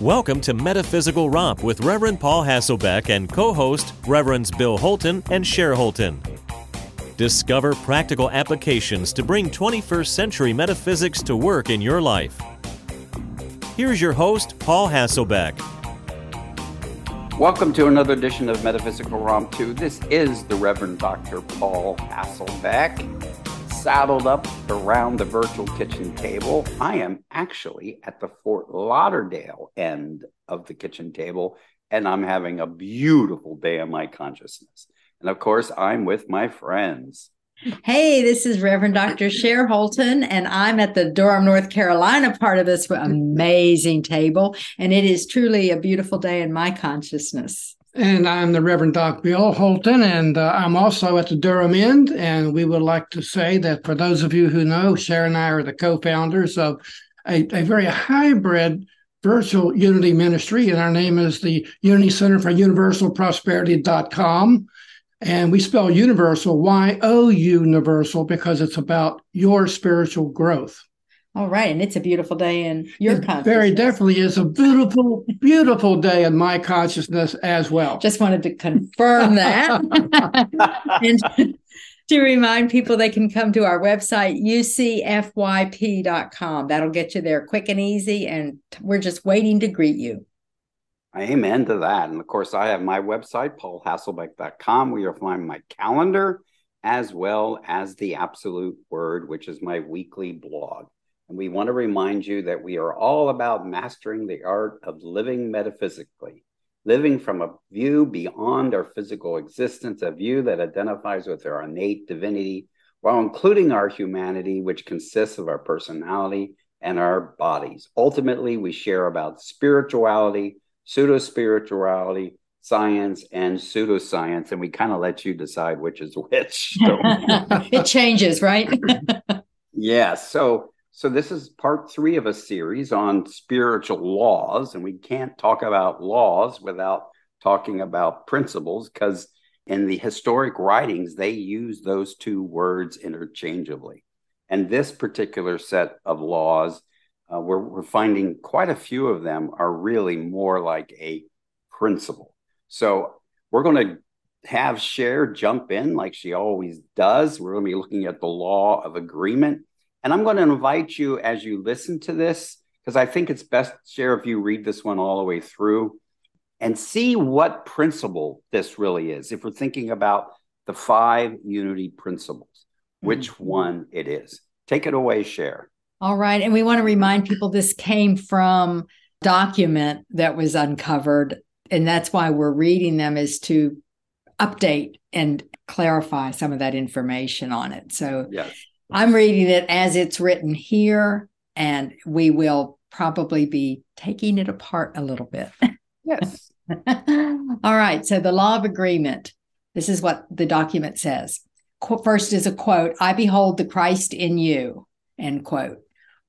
Welcome to Metaphysical Romp with Reverend Paul Hasselbeck and co host Reverends Bill Holton and Cher Holton. Discover practical applications to bring 21st century metaphysics to work in your life. Here's your host, Paul Hasselbeck. Welcome to another edition of Metaphysical Romp 2. This is the Reverend Dr. Paul Hasselbeck saddled up around the virtual kitchen table. I am actually at the Fort Lauderdale end of the kitchen table, and I'm having a beautiful day in my consciousness. And of course, I'm with my friends. Hey, this is Reverend Dr. Cher Holton, and I'm at the Durham, North Carolina part of this amazing table. And it is truly a beautiful day in my consciousness. And I'm the Reverend Doc Bill Holton, and uh, I'm also at the Durham End. And we would like to say that for those of you who know, Sharon and I are the co founders of a, a very hybrid virtual unity ministry. And our name is the Unity Center for Universal Prosperity.com. And we spell universal, Y O universal, because it's about your spiritual growth. All right. And it's a beautiful day in your it consciousness. Very definitely is a beautiful, beautiful day in my consciousness as well. Just wanted to confirm that. and to remind people they can come to our website, ucfyp.com. That'll get you there quick and easy. And we're just waiting to greet you. Amen to that. And of course, I have my website, paulhasselbeck.com, where you'll find my calendar as well as the Absolute Word, which is my weekly blog. And we want to remind you that we are all about mastering the art of living metaphysically, living from a view beyond our physical existence, a view that identifies with our innate divinity, while including our humanity, which consists of our personality and our bodies. Ultimately, we share about spirituality, pseudo spirituality, science, and pseudoscience, and we kind of let you decide which is which. So. it changes, right? yeah. So, so, this is part three of a series on spiritual laws. And we can't talk about laws without talking about principles because in the historic writings, they use those two words interchangeably. And this particular set of laws, uh, we're, we're finding quite a few of them are really more like a principle. So, we're going to have Cher jump in like she always does. We're going to be looking at the law of agreement and I'm going to invite you as you listen to this, because I think it's best, Cher if you read this one all the way through and see what principle this really is. If we're thinking about the five unity principles, which mm-hmm. one it is. Take it away, Cher. All right. And we want to remind people this came from document that was uncovered. And that's why we're reading them is to update and clarify some of that information on it. So yes. I'm reading it as it's written here, and we will probably be taking it apart a little bit. Yes. All right. So, the law of agreement this is what the document says. First is a quote I behold the Christ in you, end quote.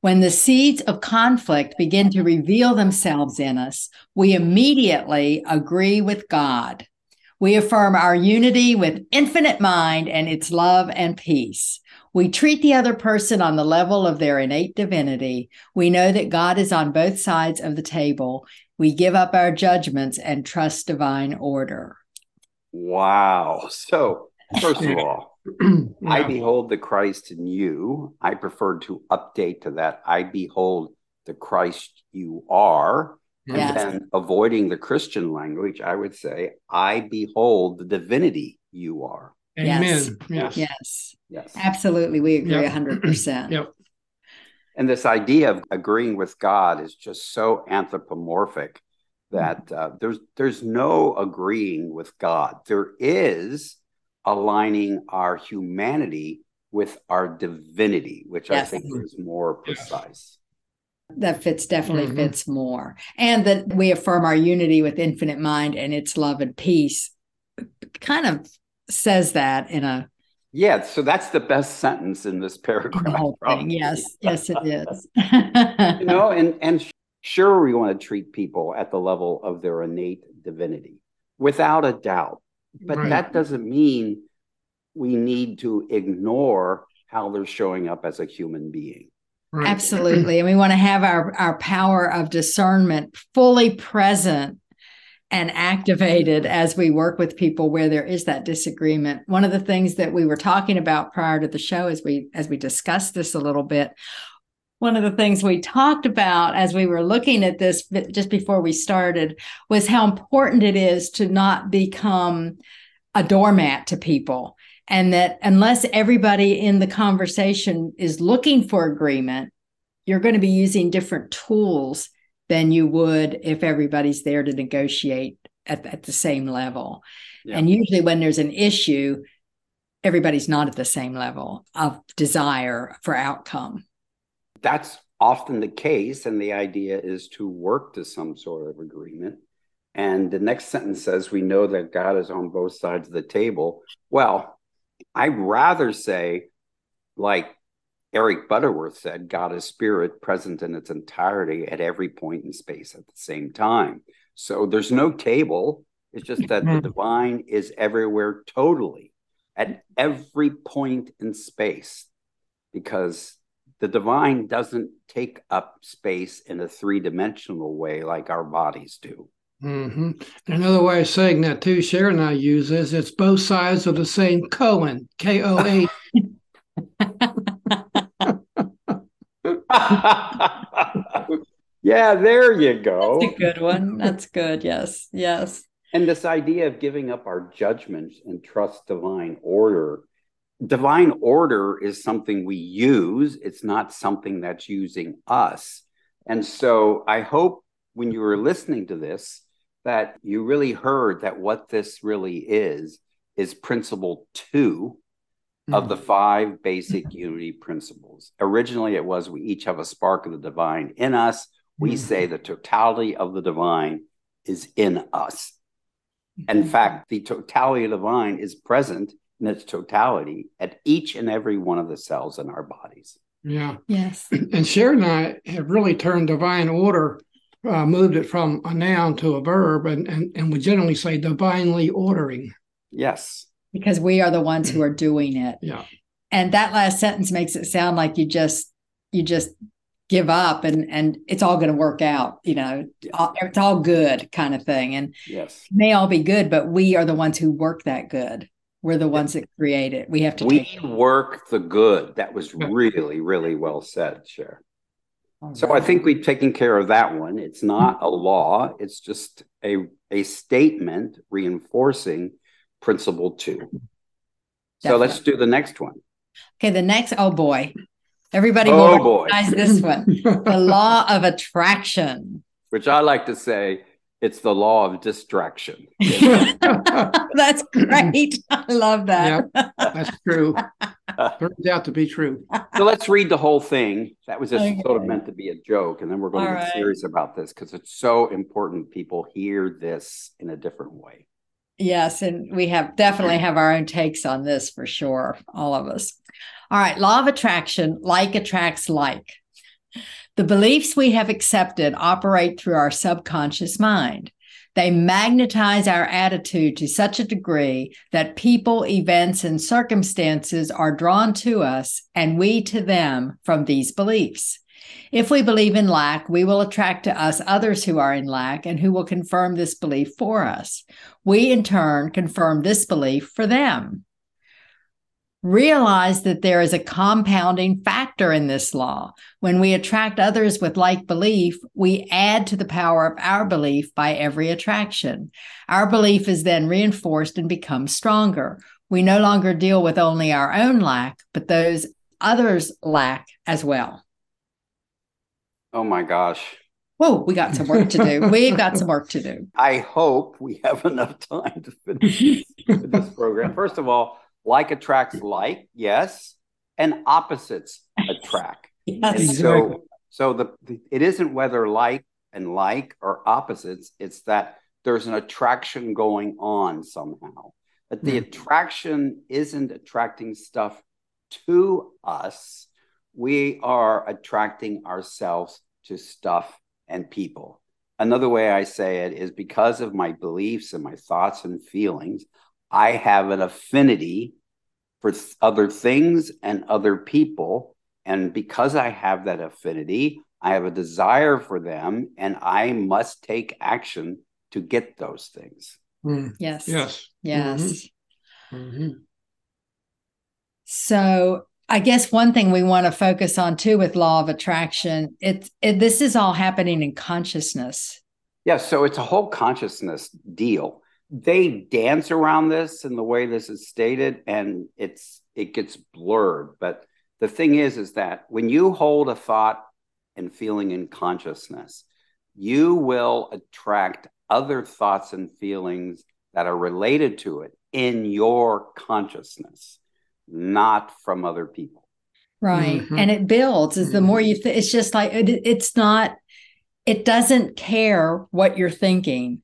When the seeds of conflict begin to reveal themselves in us, we immediately agree with God. We affirm our unity with infinite mind and its love and peace. We treat the other person on the level of their innate divinity. We know that God is on both sides of the table. We give up our judgments and trust divine order. Wow. So, first of all, I behold the Christ in you. I prefer to update to that. I behold the Christ you are. And yes. then avoiding the Christian language, I would say, I behold the divinity you are. Amen. Yes. Yes. Yes. Yes. Absolutely. We agree yep. 100%. yep. And this idea of agreeing with God is just so anthropomorphic that uh, there's there's no agreeing with God. There is aligning our humanity with our divinity, which yes. I think is more precise. That fits definitely mm-hmm. fits more. And that we affirm our unity with infinite mind and its love and peace kind of says that in a yeah so that's the best sentence in this paragraph yes yes it is you know and and sure we want to treat people at the level of their innate divinity without a doubt but right. that doesn't mean we need to ignore how they're showing up as a human being Right. Absolutely. And we want to have our, our power of discernment fully present and activated as we work with people where there is that disagreement. One of the things that we were talking about prior to the show as we as we discussed this a little bit one of the things we talked about as we were looking at this just before we started was how important it is to not become a doormat to people and that unless everybody in the conversation is looking for agreement you're going to be using different tools than you would if everybody's there to negotiate at, at the same level. Yeah. And usually, when there's an issue, everybody's not at the same level of desire for outcome. That's often the case. And the idea is to work to some sort of agreement. And the next sentence says, We know that God is on both sides of the table. Well, I'd rather say, like Eric Butterworth said, God is spirit present in its entirety at every point in space at the same time. So there's no table. It's just that the mm-hmm. divine is everywhere totally at every point in space because the divine doesn't take up space in a three dimensional way like our bodies do. Mm-hmm. Another way of saying that too, Sharon and I use is it's both sides of the same koan, K O A. yeah, there you go. That's a good one. That's good. Yes. Yes. And this idea of giving up our judgments and trust divine order. Divine order is something we use, it's not something that's using us. And so I hope when you were listening to this that you really heard that what this really is is principle two of the mm-hmm. five basic unity principles. Originally, it was we each have a spark of the divine in us. We mm-hmm. say the totality of the divine is in us. In mm-hmm. fact, the totality of the divine is present in its totality at each and every one of the cells in our bodies. Yeah. Yes. And Sharon and I have really turned divine order, uh, moved it from a noun to a verb, and, and, and we generally say divinely ordering. Yes because we are the ones who are doing it. Yeah. And that last sentence makes it sound like you just you just give up and and it's all going to work out you know it's all good kind of thing. And yes. may all be good but we are the ones who work that good. We're the ones that create it. We have to we work the good. That was really really well said Cher. so i think we've taken care of that one. It's not a law. It's just a a statement reinforcing principle two. Definitely. So let's do the next one. Okay, the next, oh boy. Everybody oh will boy. recognize this one. the law of attraction. Which I like to say it's the law of distraction. that's great. I love that. Yep, that's true. Turns out to be true. So let's read the whole thing. That was just okay. sort of meant to be a joke. And then we're going All to be right. serious about this because it's so important people hear this in a different way. Yes, and we have definitely have our own takes on this for sure, all of us. All right, law of attraction, like attracts like. The beliefs we have accepted operate through our subconscious mind. They magnetize our attitude to such a degree that people, events, and circumstances are drawn to us and we to them from these beliefs. If we believe in lack, we will attract to us others who are in lack and who will confirm this belief for us. We, in turn, confirm this belief for them. Realize that there is a compounding factor in this law. When we attract others with like belief, we add to the power of our belief by every attraction. Our belief is then reinforced and becomes stronger. We no longer deal with only our own lack, but those others' lack as well. Oh my gosh. Whoa, we got some work to do. We've got some work to do. I hope we have enough time to finish this program. First of all, like attracts like, yes, and opposites attract. yes. And so, so the, the it isn't whether like and like or opposites. It's that there's an attraction going on somehow. But the mm-hmm. attraction isn't attracting stuff to us. We are attracting ourselves to stuff and people. Another way I say it is because of my beliefs and my thoughts and feelings, I have an affinity for th- other things and other people. And because I have that affinity, I have a desire for them, and I must take action to get those things. Mm. Yes. Yes. Yes. Mhm. Mhm. So I guess one thing we want to focus on too with law of attraction, it's it, this is all happening in consciousness. Yeah, so it's a whole consciousness deal. They dance around this in the way this is stated, and it's it gets blurred. But the thing is, is that when you hold a thought and feeling in consciousness, you will attract other thoughts and feelings that are related to it in your consciousness, not from other people. Right. Mhm. And it builds is the more you th- it's just like it, it's not it doesn't care what you're thinking.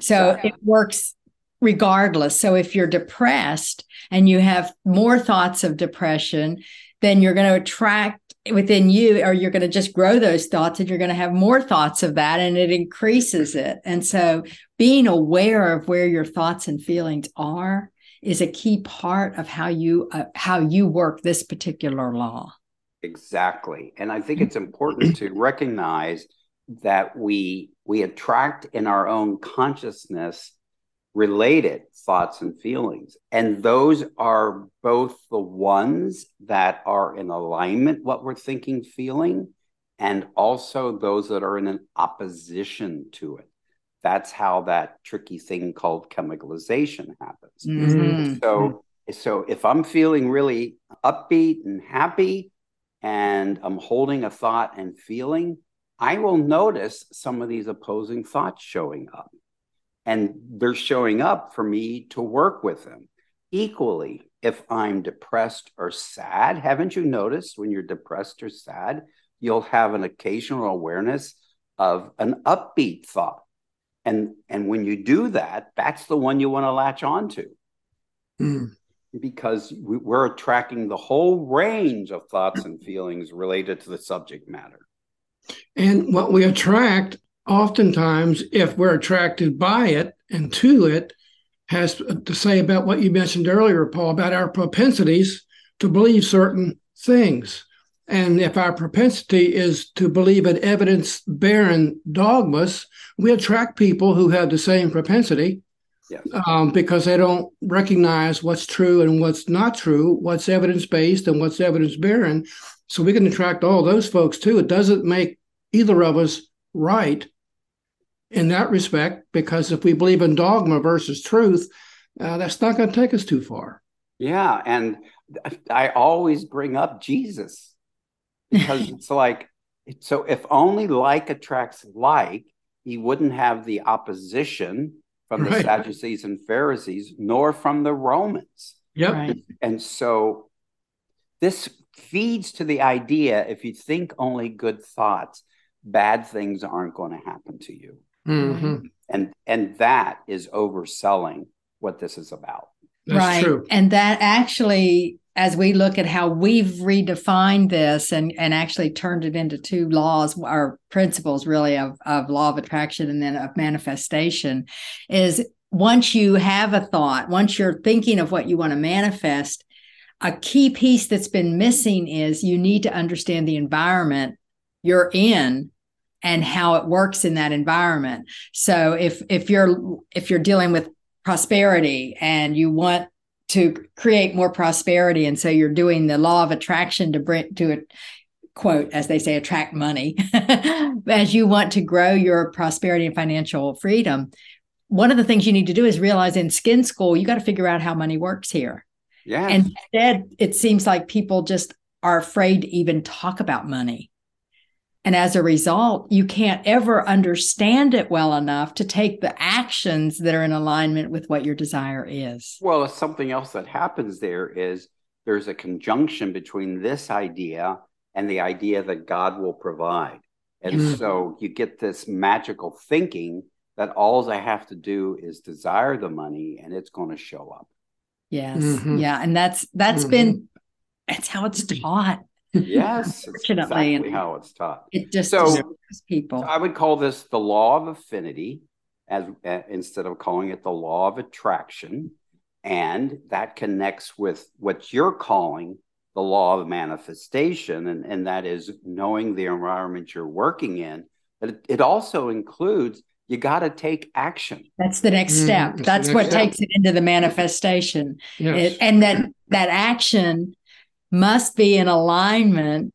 So it works regardless. So if you're depressed and you have more thoughts of depression, then you're going to attract within you, or you're going to just grow those thoughts and you're going to have more thoughts of that and it increases it. And so being aware of where your thoughts and feelings are is a key part of how you uh, how you work this particular law. Exactly. And I think it's important to recognize that we we attract in our own consciousness related thoughts and feelings. And those are both the ones that are in alignment what we're thinking, feeling, and also those that are in an opposition to it. That's how that tricky thing called chemicalization happens. Mhm. So, so if I'm feeling really upbeat and happy, and I'm holding a thought and feeling, I will notice some of these opposing thoughts showing up, and they're showing up for me to work with them. Equally, if I'm depressed or sad, haven't you noticed when you're depressed or sad, you'll have an occasional awareness of an upbeat thought. And, and when you do that, that's the one you want to latch onto Mm. because we- we're attracting the whole range of thoughts and feelings related to the subject matter. And what we attract, oftentimes, if we're attracted by it and to it, has to say about what you mentioned earlier, Paul, about our propensities to believe certain things. And if our propensity is to believe in evidence barren dogmas, we attract people who have the same propensity Yes. um, because they don't recognize what's true and what's not true, what's evidence based and what's evidence barren. So we can attract all those folks too. It doesn't make either of us right in that respect, because if we believe in dogma versus truth, uh, that's not going to take us too far. Yeah. And I always bring up Jesus because it's like, so if only like attracts like, he wouldn't have the opposition from the Right. Sadducees and Pharisees, nor from the Romans. Yep. Right. And so this feeds to the idea if you think only good thoughts, bad things aren't going to happen to you. Mhm. And and that is overselling what this is about. That's right. true. And that actually, as we look at how we've redefined this and, and actually turned it into two laws or principles really of, of law of attraction and then of manifestation, is once you have a thought, once you're thinking of what you want to manifest, a key piece that's been missing is you need to understand the environment you're in and how it works in that environment. So if if you're if you're dealing with prosperity and you want to create more prosperity. And so you're doing the law of attraction to bring to it quote as they say attract money. As you want to grow your prosperity and financial freedom one of the things you need to do is realize in skin school you got to figure out how money works here. Yeah. and instead it seems like people just are afraid to even talk about money and as a result you can't ever understand it well enough to take the actions that are in alignment with what your desire is well, something else that happens there is there's a conjunction between this idea and the idea that God will provide. And Mhm. so you get this magical thinking that all I have to do is desire the money and it's going to show up. yes Mhm. yeah and that's that's Mhm. been that's how it's taught Yes, it's Unfortunately, exactly and- how it's taught. it just So- people I would call this the law of affinity as uh, instead of calling it the law of attraction. And that connects with what you're calling the the law of manifestation, and, and that is knowing the environment you're working in. But it, it also includes you got to take action. That's the next mm, step. Mm, that's, what step. takes it into the manifestation. Yes. It, and that that action must be in alignment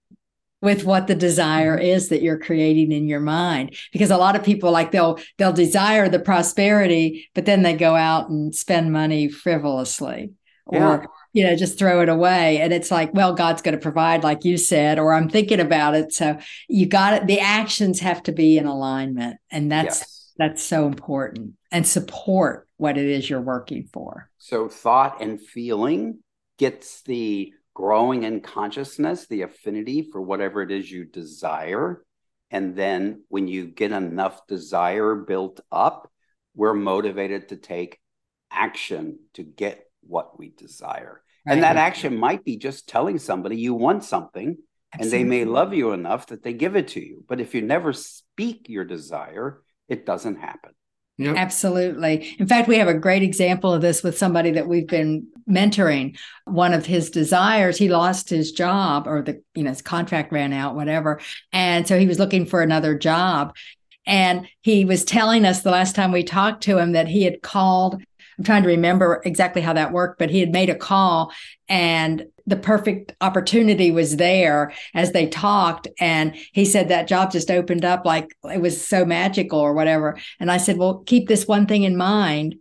with what the desire mm-hmm. is that you're creating in your mind. Because a lot of people like they'll they'll desire the prosperity but then they go out and spend money frivolously yeah. or you know just throw it away. And it's like well god's going to provide like you said or i'm thinking about it. So you got it. The actions have to be in alignment. And that's yes. that's so important. And support what it is you're working for. So thought and feeling gets the growing in consciousness, the affinity for whatever it is you desire. And then when you get enough desire built up, we're motivated to take action to get what we desire. And that action might be just telling somebody you want something Absolutely. and they may love you enough that they give it to you. But if you never speak your desire, it doesn't happen. Yep. Absolutely. In fact, we have a great example of this with somebody that we've been mentoring. One of his desires, he lost his job or the, you know, his contract ran out, whatever. And so he was looking for another job. And he was telling us the last time we talked to him that he had called I'm trying to remember exactly how that worked, but he had made a call and the perfect opportunity was there as they talked. And he said that job just opened up like it was so magical or whatever. And I said, well, keep this one thing in mind.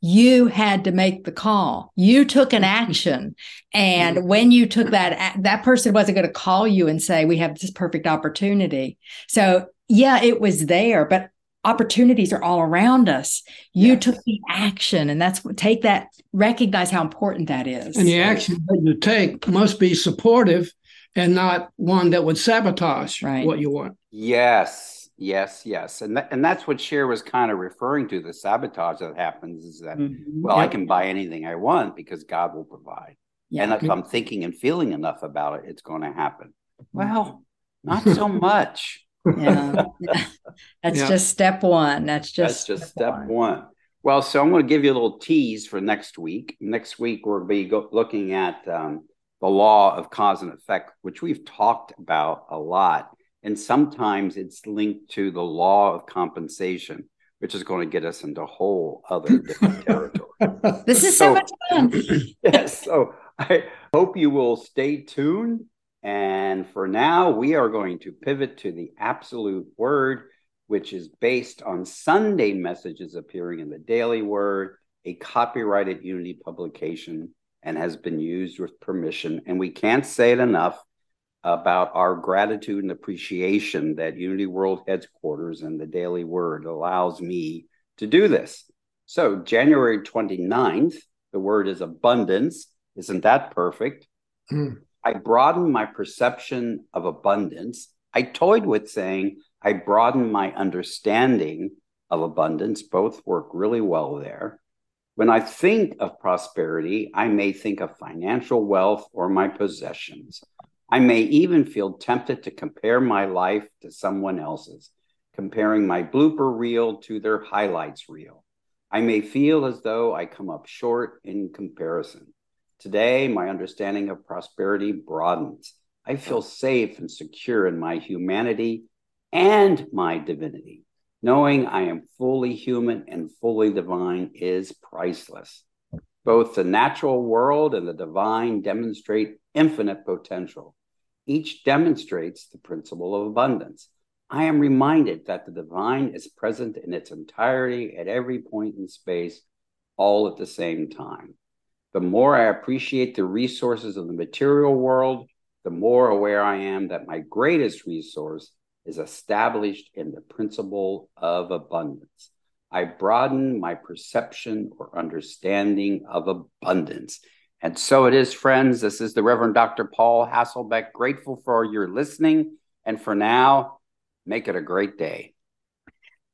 You had to make the call. You took an action. And mm-hmm. when you took that, that person wasn't going to call you and say, we have this perfect opportunity. So yeah, it was there, but opportunities are all around us. You yes. took the action, and that's what take that, recognize how important that is. And the action that you take must be supportive and not one that would sabotage right. what you want. Yes, yes, yes. And, th- and that's what Cher was kind of referring to the sabotage that happens is that, mm-hmm. well, yep. I can buy anything I want because God will provide. Yeah. And if I'm thinking and feeling enough about it, it's going to happen. Well, not so much yeah. That's yeah. just step one. That's just That's just step, step one. one. Well, so I'm going to give you a little tease for next week. Next week, we'll be go- looking at um, the law of cause and effect, which we've talked about a lot. And sometimes it's linked to the law of compensation, which is going to get us into a whole other different territory. This is so, so much fun. yes. So I hope you will stay tuned and for now, we are going to pivot to the absolute word, which is based on Sunday messages appearing in the Daily Word, a copyrighted Unity publication, and has been used with permission. And we can't say it enough about our gratitude and appreciation that Unity World Headquarters and the Daily Word allows me to do this. So, January 29th, the word is abundance. Isn't that perfect? Mm. I broadened my perception of abundance. I toyed with saying I broadened my understanding of abundance. Both work really well there. When I think of prosperity, I may think of financial wealth or my possessions. I may even feel tempted to compare my life to someone else's, comparing my blooper reel to their highlights reel. I may feel as though I come up short in comparison. Today, my understanding of prosperity broadens. I feel safe and secure in my humanity and my divinity. Knowing I am fully human and fully divine is priceless. Both the natural world and the divine demonstrate infinite potential. Each demonstrates the principle of abundance. I am reminded that the divine is present in its entirety at every point in space, all at the same time. The more I appreciate the resources of the material world, the more aware I am that my greatest resource is established in the principle of abundance. I broaden my perception or understanding of abundance. And so it is, friends. This is the Reverend Dr. Paul Hasselbeck. Grateful for your listening. And for now, make it a great day.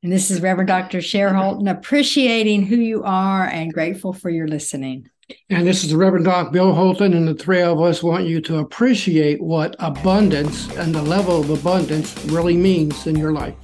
And this is Reverend Dr. Cher Holton, appreciating who you are and grateful for your listening. And this is the Reverend Doc Bill Holton, and the three of us want you to appreciate what abundance and the level of abundance really means in your life.